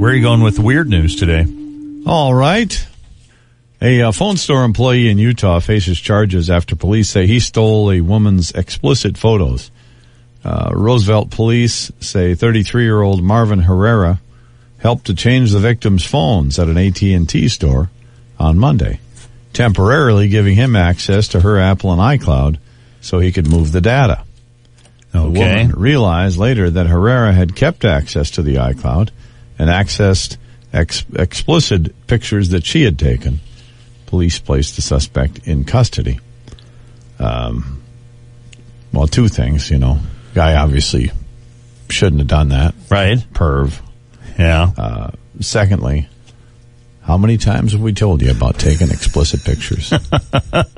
Where are you going with the weird news today? All right. A uh, phone store employee in Utah faces charges after police say he stole a woman's explicit photos. Uh, Roosevelt police say 33-year-old Marvin Herrera helped to change the victim's phones at an AT&T store on Monday, temporarily giving him access to her Apple and iCloud so he could move the data. The Okay. woman realized later that Herrera had kept access to the iCloud and accessed ex- explicit pictures that she had taken. Police placed the suspect in custody. Um, well, two things, you know. Guy obviously shouldn't have done that. Right. Perv. Yeah. Secondly, how many times have we told you about taking explicit pictures?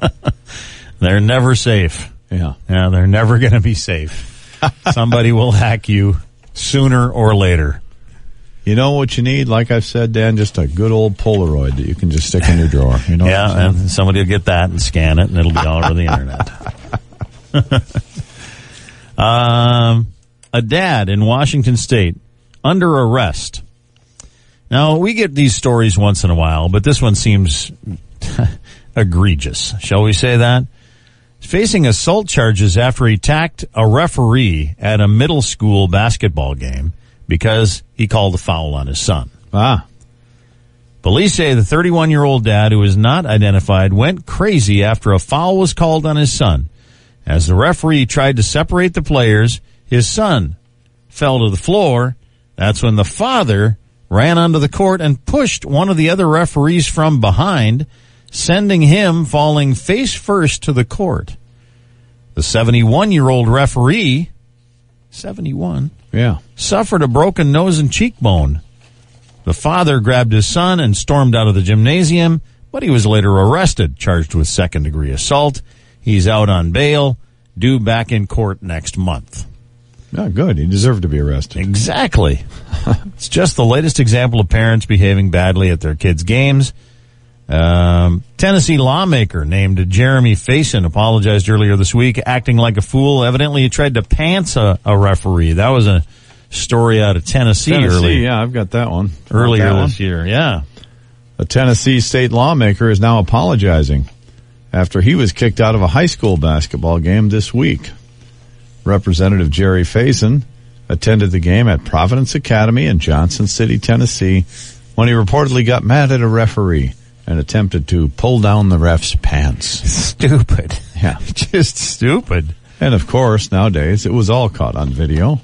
they're never safe. yeah. Yeah, they're never going to be safe. Somebody will hack you sooner or later. You know what you need? Like I've said, Dan, just a good old Polaroid that you can just stick in your drawer. You know Yeah, and somebody will get that and scan it, and it'll be all over the internet. um, a dad in Washington State under arrest. Now we get these stories once in a while, but this one seems egregious. Shall we say that? Facing assault charges after he attacked a referee at a middle school basketball game because he called a foul on his son. Ah, Police say the 31 year old dad, who is not identified, went crazy after a foul was called on his son. As the referee tried to separate the players, his son fell to the floor. That's when the father ran onto the court and pushed one of the other referees from behind, sending him falling face first to the court. The 71 year old referee, 71, yeah. suffered a broken nose and cheekbone. The father grabbed his son and stormed out of the gymnasium, but he was later arrested, charged with second degree assault. He's out on bail, due back in court next month. Yeah, good. He deserved to be arrested. Exactly. it's just the latest example of parents behaving badly at their kids' games. Um, Tennessee lawmaker named Jeremy Faison apologized earlier this week, acting like a fool. Evidently, he tried to pants a, a referee. That was a story out of Tennessee, Tennessee, early, yeah, I've got that one. earlier That one. this year. Yeah. A Tennessee state lawmaker is now apologizing after he was kicked out of a high school basketball game this week. Representative Jerry Faison attended the game at Providence Academy in Johnson City, Tennessee, when he reportedly got mad at a referee and attempted to pull down the ref's pants. Stupid. Yeah. Just stupid. And of course, nowadays, it was all caught on video.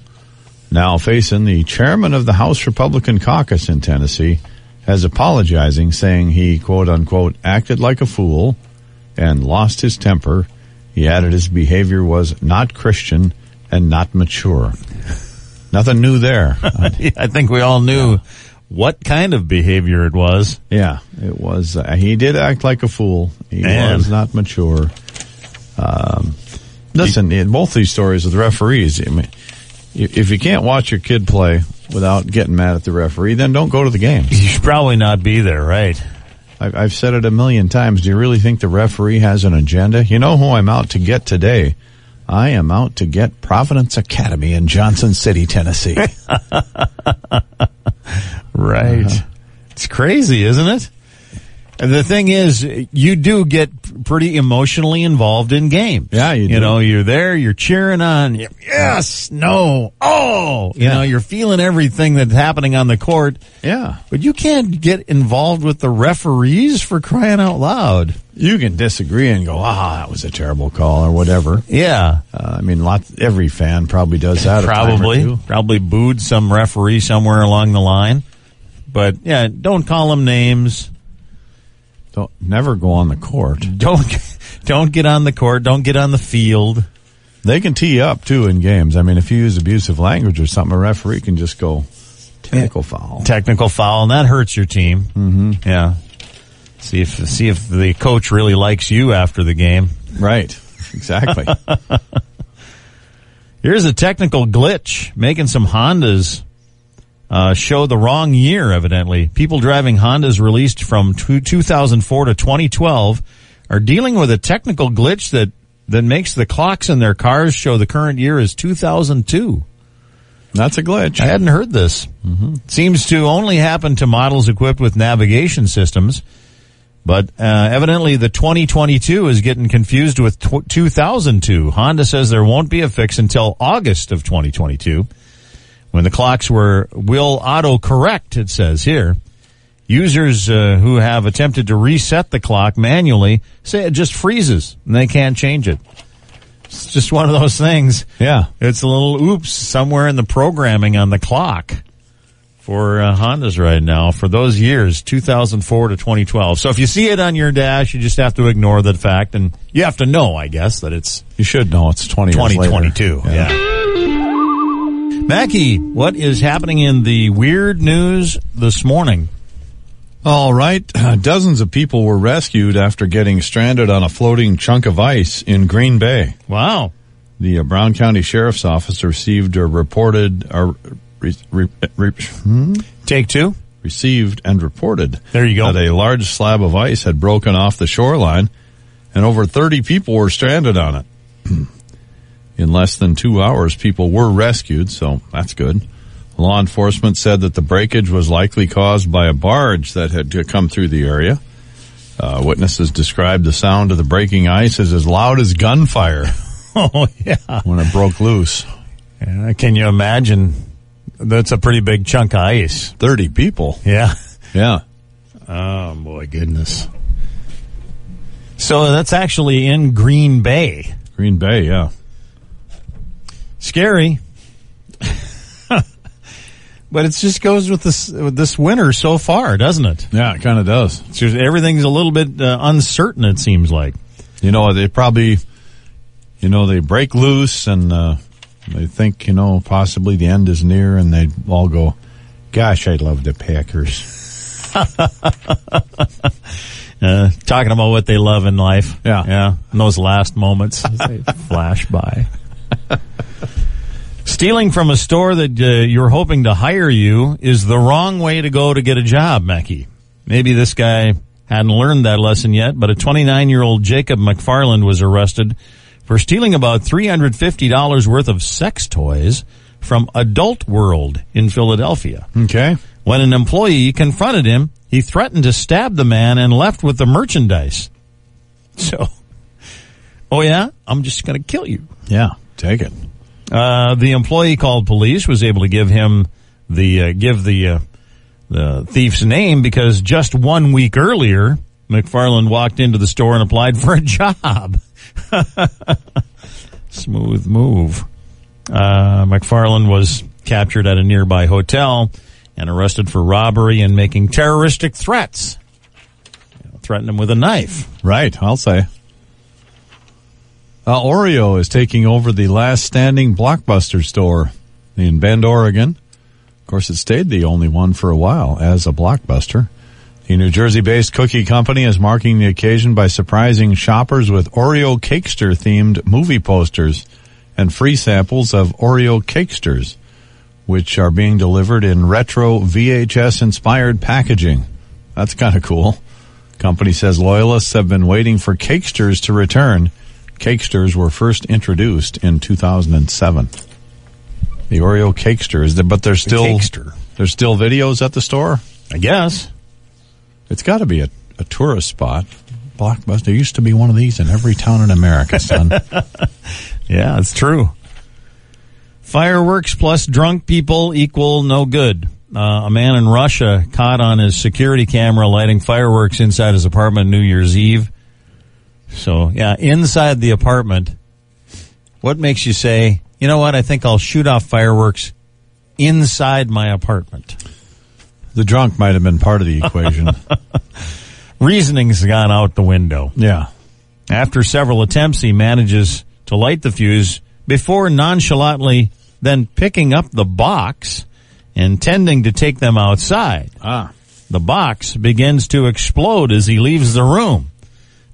Now Faison, the chairman of the House Republican caucus in Tennessee, has apologizing, saying he, quote unquote, acted like a fool and lost his temper. He added his behavior was not Christian and not mature. Nothing new there. I think we all knew what kind of behavior it was. yeah, it was, uh, he did act like a fool. He Man. was not mature. Um, listen, in both these stories with referees, I mean, if you can't watch your kid play without getting mad at the referee, then don't go to the game. You should probably not be there, right? I've, I've said it a million times. Do you really think the referee has an agenda? You know who I'm out to get today? I am out to get Providence Academy in Johnson City, Tennessee. Right. Uh-huh. It's crazy, isn't it? And the thing is, you do get pretty emotionally involved in games. Yeah, you You know, you're there, you're cheering on, yes, no, oh, you Yeah. know, you're feeling everything that's happening on the court, yeah. but you can't get involved with the referees for crying out loud. You can disagree and go, ah, that was a terrible call or whatever. Yeah. Uh, I mean, lots, every fan probably does that. a time or Probably, probably booed some referee somewhere along the line. But yeah, don't call them names. Don't never go on the court. Don't, don't get on the court. Don't get on the field. They can tee up too in games. I mean, if you use abusive language or something, a referee can just go technical foul. Technical foul, and that hurts your team. Mm-hmm. Yeah. See if see if the coach really likes you after the game. Right. Exactly. Here's a technical glitch making some Hondas uh, show the wrong year. Evidently, people driving Hondas released from two, 2004 to 2012 are dealing with a technical glitch that that makes the clocks in their cars show the current year is 2002. That's a glitch. I hadn't heard this. Mm-hmm. Seems to only happen to models equipped with navigation systems. But uh, evidently, the 2022 is getting confused with tw- 2002. Honda says there won't be a fix until August of 2022, when the clocks were will auto correct. It says here, users uh, who have attempted to reset the clock manually say it just freezes and they can't change it. It's just one of those things. Yeah. It's a little oops somewhere in the programming on the clock for uh, Hondas right now for those years, 2004 to 2012. So if you see it on your dash, you just have to ignore that fact and you have to know, I guess, that it's You should know it's 20 years later. 2022. Yeah. Mackie, what is happening in the weird news this morning? All right. Dozens of people were rescued after getting stranded on a floating chunk of ice in Green Bay. Wow. The uh, Brown County Sheriff's Office received a reported or re, re, re, hmm? Take two. received and reported There you go. that a large slab of ice had broken off the shoreline and over 30 people were stranded on it. In less than two hours, people were rescued, so that's good. Law enforcement said that the breakage was likely caused by a barge that had come through the area. Uh, witnesses described the sound of the breaking ice as as loud as gunfire Oh, yeah. when it broke loose. yeah. Can you imagine? That's a pretty big chunk of ice. 30 people. Yeah. Yeah. Oh boy, goodness. So that's actually in Green Bay. Green Bay, yeah. Scary. but it just goes with this with this winter so far, doesn't it? Yeah, it kind of does. It's just, everything's a little bit uh, uncertain. It seems like. you know, they probably, you know, they break loose and uh, they think, you know, possibly the end is near, and they all go, "Gosh, I love the Packers." Uh, talking about what they love in life. Yeah. Yeah. In those last moments as they flash by. Stealing from a store that uh, you're hoping to hire you is the wrong way to go to get a job, Mackie. Maybe this guy hadn't learned that lesson yet, but a 29 year old Jacob McFarland was arrested for stealing about $350 worth of sex toys from Adult World in Philadelphia. Okay. When an employee confronted him, he threatened to stab the man and left with the merchandise. So, oh yeah, I'm just going to kill you. Yeah, take it. Uh, the employee called police was able to give him the uh, give the uh, the thief's name because just one week earlier, McFarland walked into the store and applied for a job. Smooth move. Uh, McFarland was captured at a nearby hotel and arrested for robbery and making terroristic threats. You know, threatened him with a knife. Right, I'll say. Uh, Oreo is taking over the last standing Blockbuster store in Bend, Oregon. Of course, it stayed the only one for a while as a Blockbuster. The New Jersey-based cookie company is marking the occasion by surprising shoppers with Oreo Cakester themed movie posters and free samples of Oreo Cakesters, which are being delivered in retro VHS inspired packaging. That's kind of cool. Company says loyalists have been waiting for Cakesters to return. Cakesters were first introduced in 2007. The Oreo Cakesters, but there's still there's still videos at the store. I guess. It's got to be a, a tourist spot. Blockbuster there used to be one of these in every town in America, son. Yeah, it's true. Fireworks plus drunk people equal no good. Uh, a man in Russia caught on his security camera lighting fireworks inside his apartment New Year's Eve. So, yeah, inside the apartment. What makes you say, you know what, I think I'll shoot off fireworks inside my apartment? The drunk might have been part of the equation. Reasoning's gone out the window. yeah. After several attempts, he manages to light the fuse before nonchalantly then picking up the box, intending to take them outside. Ah. The box begins to explode as he leaves the room.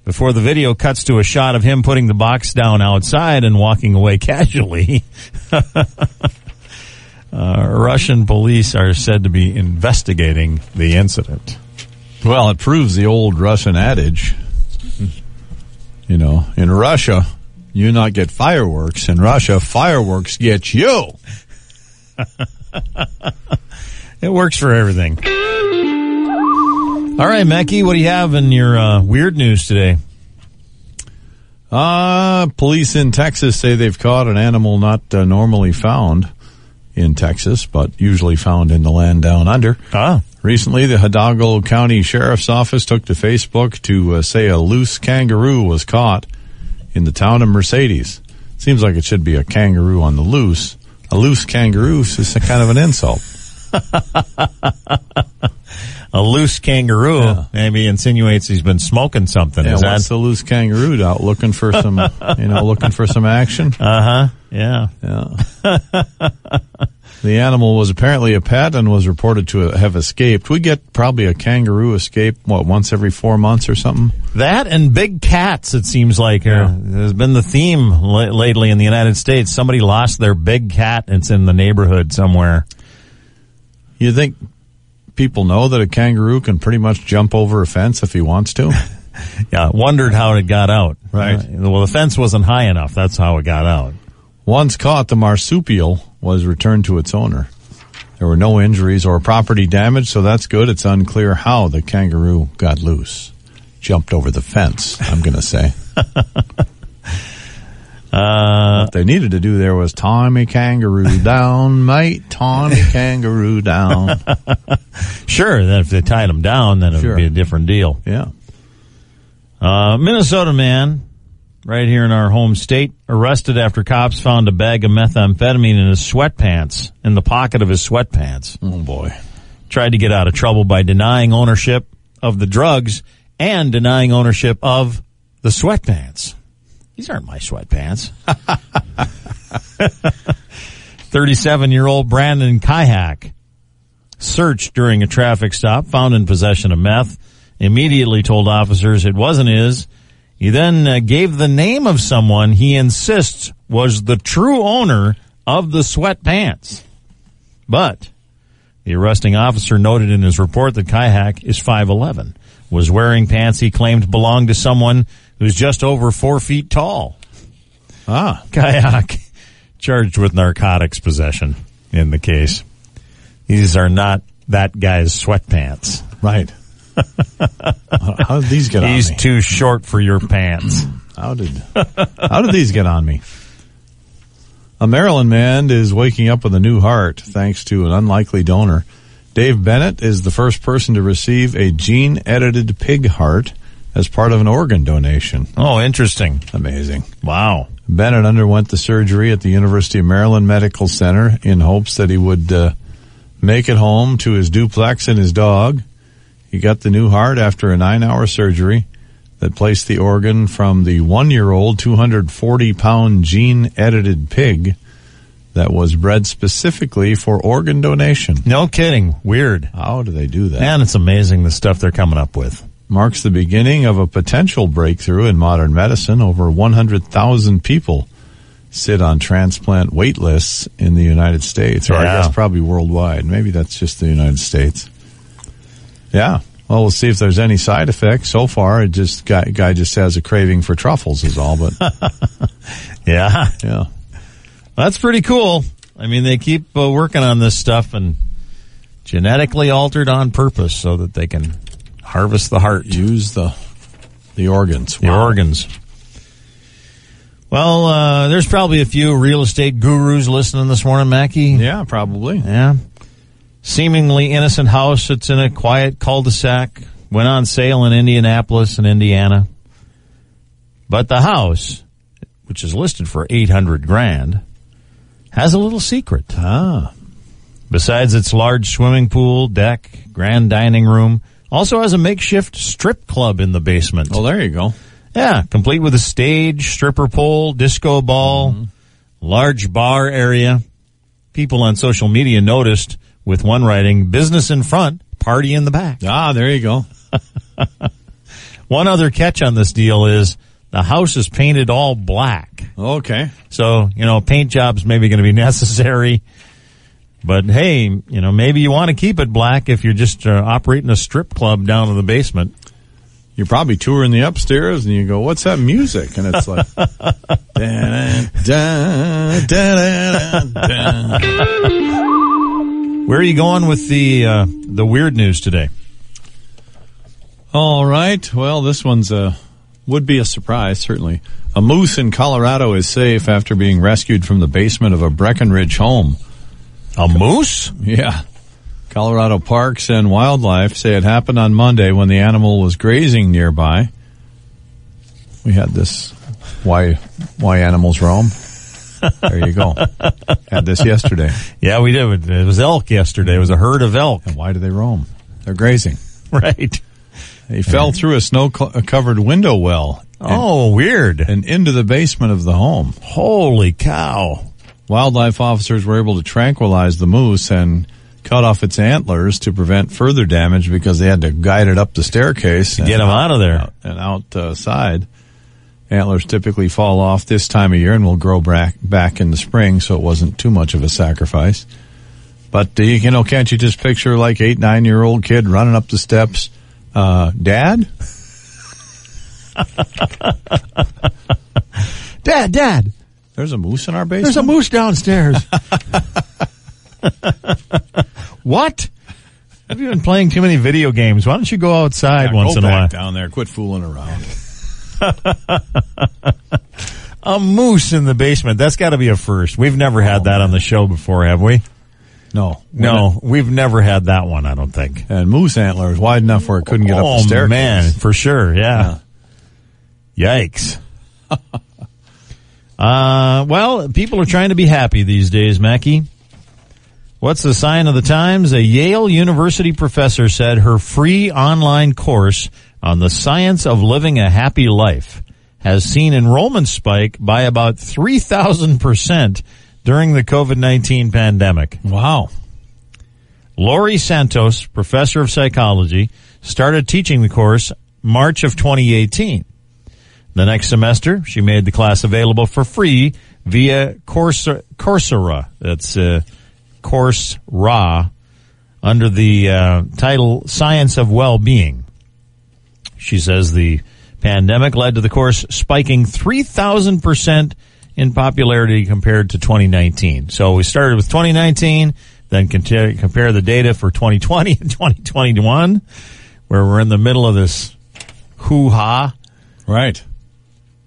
Before the video cuts to a shot of him putting the box down outside and walking away casually. uh, Russian police are said to be investigating the incident. Well, it proves the old Russian adage. You know, in Russia, you not get fireworks. In Russia, fireworks get you. It works for everything. All right, Mackie, what do you have in your uh, weird news today? Uh, police in Texas say they've caught an animal not uh, normally found in Texas, but usually found in the land down under. Ah. Recently, the Hidalgo County Sheriff's Office took to Facebook to uh, say a loose kangaroo was caught in the town of Mercedes. Seems like it should be a kangaroo on the loose. A loose kangaroo is a kind of an insult. A loose kangaroo Yeah. maybe insinuates he's been smoking something. Yeah, Is that? the loose kangaroo out looking for some, you know, looking for some action? Uh huh. Yeah. Yeah. the animal was apparently a pet and was reported to have escaped. We get probably a kangaroo escape, what, once every four months or something? That and big cats, it seems like, Yeah. has been the theme la- lately in the United States. Somebody lost their big cat. It's in the neighborhood somewhere. You think people know that a kangaroo can pretty much jump over a fence if he wants to? Yeah, wondered how it got out. Right. Uh, well, the fence wasn't high enough. That's how it got out. Once caught, the marsupial was returned to its owner. There were no injuries or property damage, so that's good. It's unclear how the kangaroo got loose. Jumped over the fence, I'm going to say. Uh, What they needed to do there was Tommy Kangaroo down, mate. Tommy Kangaroo down. sure. Then if they tied him down, then it Sure. would be a different deal. Yeah. Uh, Minnesota man, right here in our home state, arrested after cops found a bag of methamphetamine in his sweatpants, in the pocket of his sweatpants. Oh boy. Tried to get out of trouble by denying ownership of the drugs and denying ownership of the sweatpants. These aren't my sweatpants. 37 year old Brandon Kayak searched during a traffic stop, found in possession of meth, immediately told officers it wasn't his. He then uh, gave the name of someone he insists was the true owner of the sweatpants. But the arresting officer noted in his report that Kayak is 5'11, was wearing pants he claimed belonged to someone who's just over four feet tall. Ah. Kayak charged with narcotics possession in the case. These are not that guy's sweatpants. Right. How did these get He's on me? too short for your pants. How did how did these get on me? A Maryland man is waking up with a new heart thanks to an unlikely donor. Dave Bennett is the first person to receive a gene edited pig heart as part of an organ donation. Oh, interesting. Amazing. Wow. Bennett underwent the surgery at the University of Maryland Medical Center in hopes that he would uh, make it home to his duplex and his dog. He got the new heart after a nine hour surgery that placed the organ from the one year old 240 pound gene edited pig that was bred specifically for organ donation. No kidding. Weird. How do they do that? Man, it's amazing the stuff they're coming up with. marks the beginning of a potential breakthrough in modern medicine. Over 100,000 people sit on transplant wait lists in the United States, or I guess probably worldwide. Maybe that's just the United States. Yeah. Well, we'll see if there's any side effects. So far, it just guy, guy just has a craving for truffles is all, but Yeah. yeah. That's pretty cool. I mean, they keep uh, working on this stuff and genetically altered on purpose so that they can harvest the heart, Use the, the organs. the organs. Well, uh, there's probably a few real estate gurus listening this morning, Mackie. Yeah, probably. Yeah. Seemingly innocent house. that's in a quiet cul-de-sac. Went on sale in Indianapolis and Indiana. But the house, which is listed for 800 grand, has a little secret. Ah. Besides its large swimming pool, deck, grand dining room, also has a makeshift strip club in the basement. Oh, there you go. Yeah, complete with a stage, stripper pole, disco ball, large bar area. People on social media noticed with one writing, business in front, party in the back. Ah, there you go. One other catch on this deal is the house is painted all black. Okay. So, you know, paint jobs maybe going to be necessary. But hey, you know, maybe you want to keep it black if you're just uh, operating a strip club down in the basement. you're probably touring the upstairs and you go, what's that music? And it's like, da, da, da. Where are you going with the uh, the weird news today? All right. Well, this one's a would be a surprise, certainly. A moose in Colorado is safe after being rescued from the basement of a Breckenridge home. A moose? Yeah. Colorado Parks and Wildlife say it happened on Monday when the animal was grazing nearby. We had this why why animals roam. There you go. had this yesterday. Yeah, we did. It was elk yesterday. It was a herd of elk. And why do they roam? They're grazing. Right. He fell through a snow covered window well. Oh, weird. And into the basement of the home. Holy cow. Wildlife officers were able to tranquilize the moose and cut off its antlers to prevent further damage because they had to guide it up the staircase. Get him out of there. And outside. Uh, Antlers typically fall off this time of year and will grow back, back in the spring, so it wasn't too much of a sacrifice. But, uh, you know, can't you just picture like eight, nine year old kid running up the steps? Uh, Dad? Dad, Dad. There's a moose in our basement. There's a moose downstairs. what? Have you been playing too many video games? Why don't you go outside Yeah, once go in a while? down there. Quit fooling around. A moose in the basement. That's got to be a first. We've never had that on the show before, have we? No, No, we've never had that one, I don't think. And moose antlers wide enough where it couldn't get up oh, the staircase. man, for sure. Yeah. Yikes. uh, well, people are trying to be happy these days, Mackie. What's the sign of the times? A Yale University professor said her free online course on the science of living a happy life has seen enrollment spike by about 3,000% during the COVID-19 pandemic. Wow. Laurie Santos, professor of psychology, started teaching the course March of 2018. The next semester, she made the class available for free via Coursera. Coursera. That's uh, Coursera under the uh, title Science of Well-Being. She says the pandemic led to the course spiking 3,000% in popularity compared to 2019. So we started with 2019, then compare, compare the data for 2020 and 2021, where we're in the middle of this hoo-ha. Right.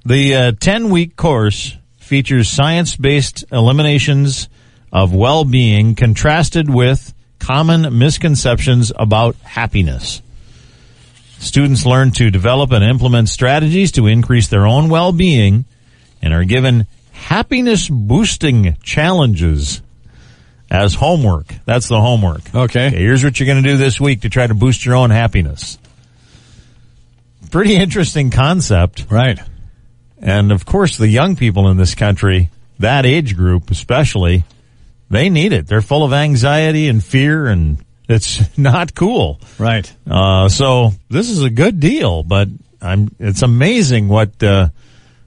The uh, 10 week course features science based eliminations of well being contrasted with common misconceptions about happiness. Students learn to develop and implement strategies to increase their own well being and are given happiness boosting challenges as homework. That's the homework. Okay. Here's what you're going to do this week to try to boost your own happiness. Pretty interesting concept. Right. And of course, the young people in this country, that age group especially, they need it. They're full of anxiety and fear and it's not cool. Right. Uh, so this is a good deal, but I'm, it's amazing what, uh,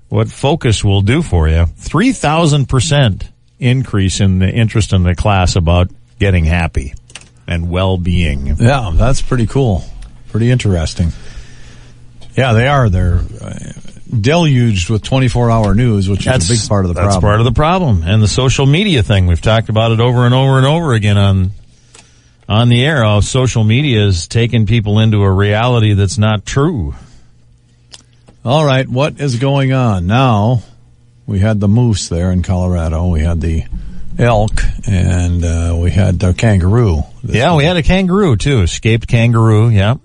what focus will do for you. 3,000% increase in the interest in the class about getting happy and well-being. Yeah, that's pretty cool. Pretty interesting. Yeah, they are. They're uh, deluged with 24 hour news, which is a big part of the that's problem. That's part of the problem. And the social media thing. We've talked about it over and over and over again on on the air. How social media is taking people into a reality that's not true. All right, what is going on now? We had the moose there in Colorado. We had the elk, and uh, we had the kangaroo. Yeah, we had a kangaroo too. Escaped kangaroo. Yeah.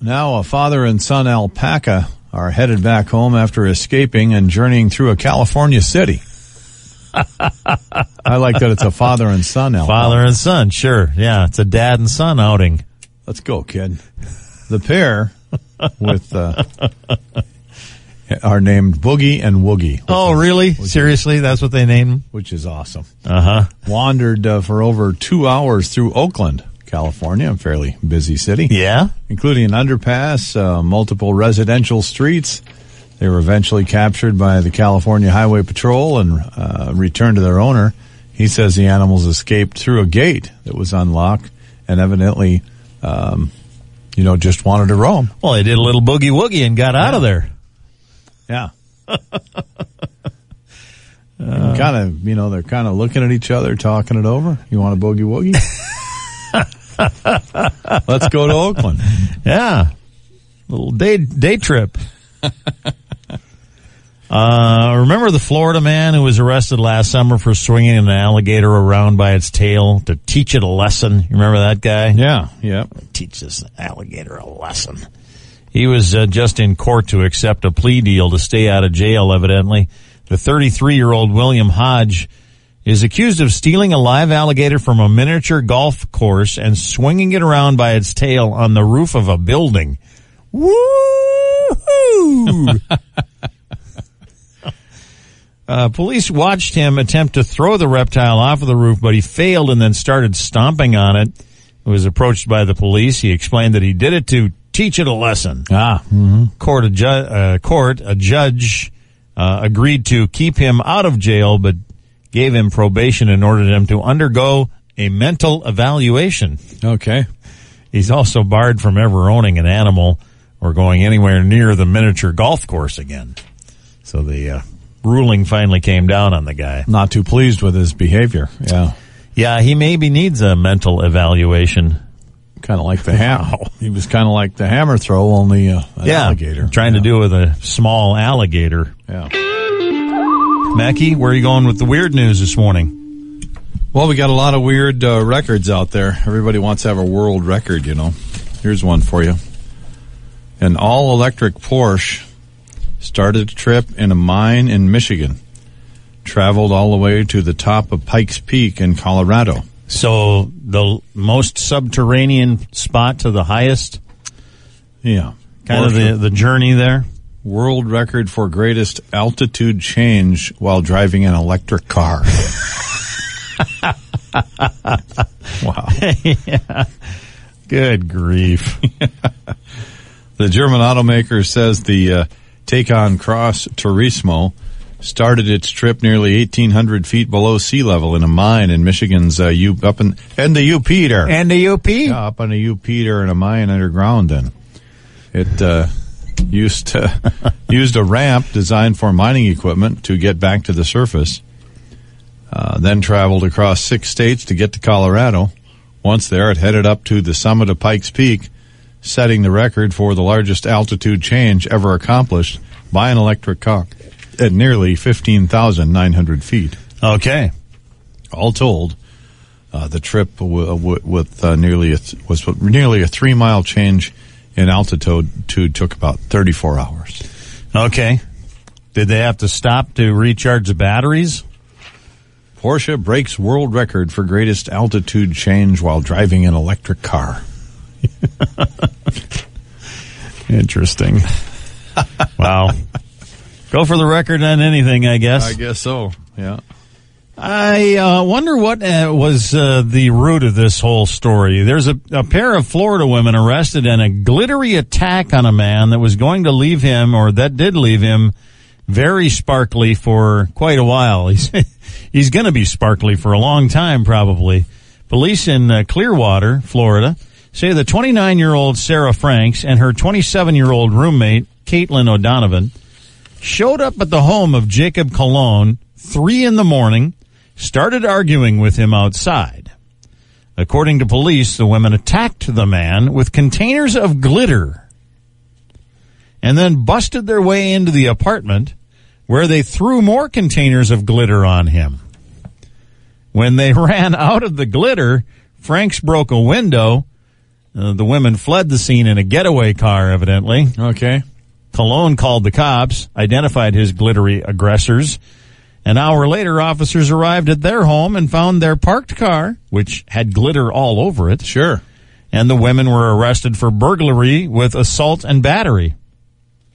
Now a father and son alpaca are headed back home after escaping and journeying through a California city. I like that it's a father and son alpaca. Father and son. Sure. Yeah, it's a dad and son outing. Let's go, kid. The pair with uh, are named Boogie and Woogie. Oh, really? Seriously? That's what they named them? which is awesome. Uh huh. Wandered uh, for over two hours through Oakland, California, a fairly busy city, Yeah. including an underpass, uh, multiple residential streets. They were eventually captured by the California Highway Patrol and uh, returned to their owner. He says the animals escaped through a gate that was unlocked and evidently, um, you know, just wanted to roam. Well, they did a little boogie woogie and got out of there. Yeah. kind of, you know, they're kind of looking at each other, talking it over. You want a boogie woogie? Let's go to Oakland. Yeah. Little day, day trip. uh, remember the Florida man who was arrested last summer for swinging an alligator around by its tail to teach it a lesson? You remember that guy? Yeah, yeah. Teach this alligator a lesson. He was uh, just in court to accept a plea deal to stay out of jail, evidently. The 33 year old William Hodge is accused of stealing a live alligator from a miniature golf course and swinging it around by its tail on the roof of a building. Woo! Uh, police watched him attempt to throw the reptile off of the roof, but he failed and then started stomping on it. He was approached by the police. He explained that he did it to teach it a lesson. Ah, Court, a ju- uh, court, a judge uh, agreed to keep him out of jail, but gave him probation and ordered him to undergo a mental evaluation. okay. He's also barred from ever owning an animal or going anywhere near the miniature golf course again. So the uh, ruling finally came down on the guy. Not too pleased with his behavior. Yeah. Yeah, he maybe needs a mental evaluation. Kind of like the hammer. He was kind of like the hammer throw, only uh, an yeah, alligator. trying yeah. to do it with a small alligator. Yeah. Mackie, where are you going with the weird news this morning? Well, we got a lot of weird uh, records out there. Everybody wants to have a world record, you know. Here's one for you. An all electric Porsche started a trip in a mine in Michigan, traveled all the way to the top of Pikes Peak in Colorado. So the most subterranean spot to the highest, Yeah. kind of the, the journey there. world record for greatest altitude change while driving an electric car. wow. yeah. Good grief. The German automaker says the uh, Taycan Cross Turismo started its trip nearly 1,800 feet below sea level in a mine in Michigan's uh, U, up in, in the UP there. and the UP. Yeah, up on the UP there in a mine underground then. It uh, used to, used a ramp designed for mining equipment to get back to the surface. Uh, then traveled across six states to get to Colorado. Once there, it headed up to the summit of Pikes Peak, setting the record for the largest altitude change ever accomplished by an electric car at nearly 15,900 feet. Okay. All told, uh, the trip w- w- with uh, nearly a th- was nearly a three mile change in altitude to took about 34 hours. Okay. Did they have to stop to recharge the batteries? Porsche breaks world record for greatest altitude change while driving an electric car. Interesting. wow. Go for the record on anything, I guess. I guess so. Yeah. I uh, wonder what uh, was uh, the root of this whole story. There's a, a pair of Florida women arrested in a glittery attack on a man that was going to leave him, or that did leave him, very sparkly for quite a while. He's he's going to be sparkly for a long time, probably. Police in uh, Clearwater, Florida, say the 29 year old Sarah Franks and her 27 year old roommate Caitlin O'Donovan showed up at the home of Jacob Cologne three in the morning, started arguing with him outside. According to police, the women attacked the man with containers of glitter and then busted their way into the apartment where they threw more containers of glitter on him. When they ran out of the glitter, Franks broke a window. Uh, the women fled the scene in a getaway car, evidently. Okay. Cologne called the cops, identified his glittery aggressors. An hour later, officers arrived at their home and found their parked car, which had glitter all over it, Sure. and the women were arrested for burglary with assault and battery.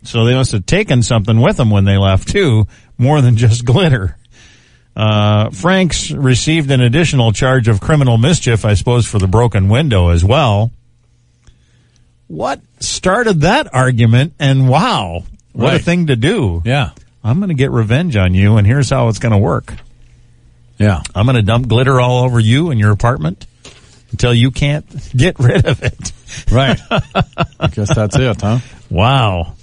So they must have taken something with them when they left too, more than just glitter. Uh, Franks received an additional charge of criminal mischief, I suppose, for the broken window as well. What started that argument? And wow, what a thing to do! Yeah. I'm going to get revenge on you, and here's how it's going to work. Yeah. I'm going to dump glitter all over you and your apartment until you can't get rid of it. Right. I guess that's it, huh? Wow.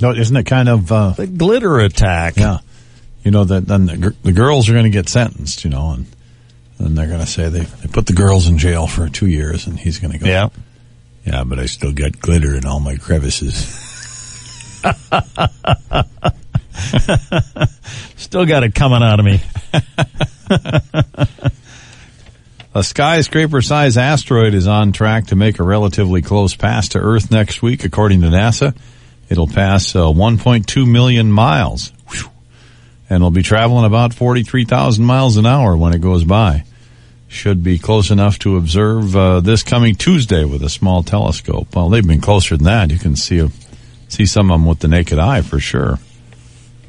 No, isn't it kind of, uh, The glitter attack. yeah. You know, that then the, the girls are going to get sentenced, you know, and And they're going to say they, they put the girls in jail for two years, and he's going to go, Yeah. Yeah, but I still got glitter in all my crevices. Still got it coming out of me. A skyscraper sized asteroid is on track to make a relatively close pass to Earth next week, according to NASA. It'll pass uh, 1.2 million miles. Whew. And it'll be traveling about 43,000 miles an hour when it goes by. Should be close enough to observe uh, this coming Tuesday with a small telescope. Well, they've been closer than that. You can see a, see some of them with the naked eye for sure.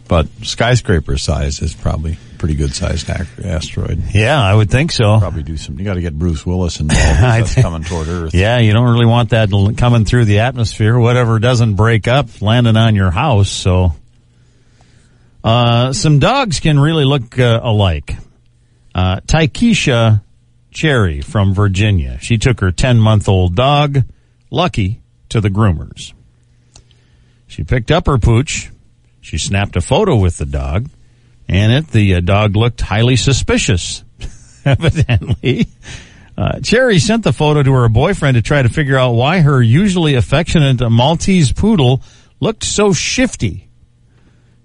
But skyscraper size is probably a pretty good sized asteroid. Yeah, I would think so. Probably do some. You got to get Bruce Willis involved. That's think- coming toward Earth. Yeah, you don't really want that coming through the atmosphere. Whatever doesn't break up landing on your house. So, uh, some dogs can really look uh, alike. Uh, Taikisha Cherry from Virginia. She took her 10 month old dog, Lucky, to the groomers. She picked up her pooch. She snapped a photo with the dog. And it, the uh, dog looked highly suspicious, evidently. Uh, Cherry sent the photo to her boyfriend to try to figure out why her usually affectionate Maltese poodle looked so shifty.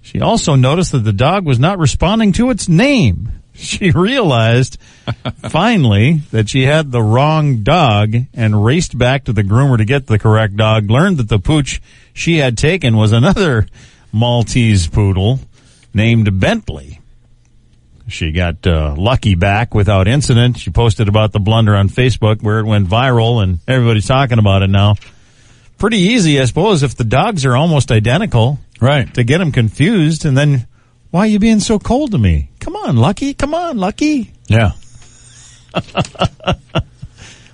She also noticed that the dog was not responding to its name. She realized finally that she had the wrong dog and raced back to the groomer to get the correct dog, learned that the pooch she had taken was another Maltese poodle named Bentley. She got uh, lucky back without incident. She posted about the blunder on Facebook where it went viral and everybody's talking about it now. Pretty easy, I suppose, if the dogs are almost identical Right. to get them confused and then why are you being so cold to me? Come on, Lucky. Come on, Lucky. Yeah.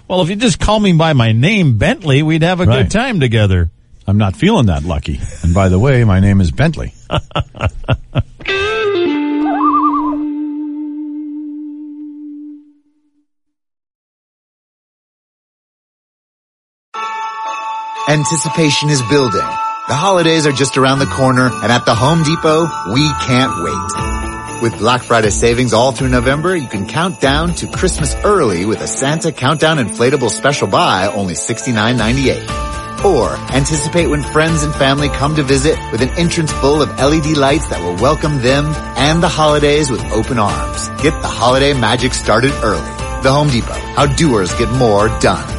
Well, if you just call me by my name, Bentley, we'd have a Right. good time together. I'm not feeling that lucky. And by the way, my name is Bentley. Anticipation is building. The holidays are just around the corner and at the Home Depot, we can't wait. With Black Friday savings all through November, you can count down to Christmas early with a Santa Countdown Inflatable Special Buy only $69.98. Or anticipate when friends and family come to visit with an entrance full of LED lights that will welcome them and the holidays with open arms. Get the holiday magic started early. The Home Depot, how doers get more done.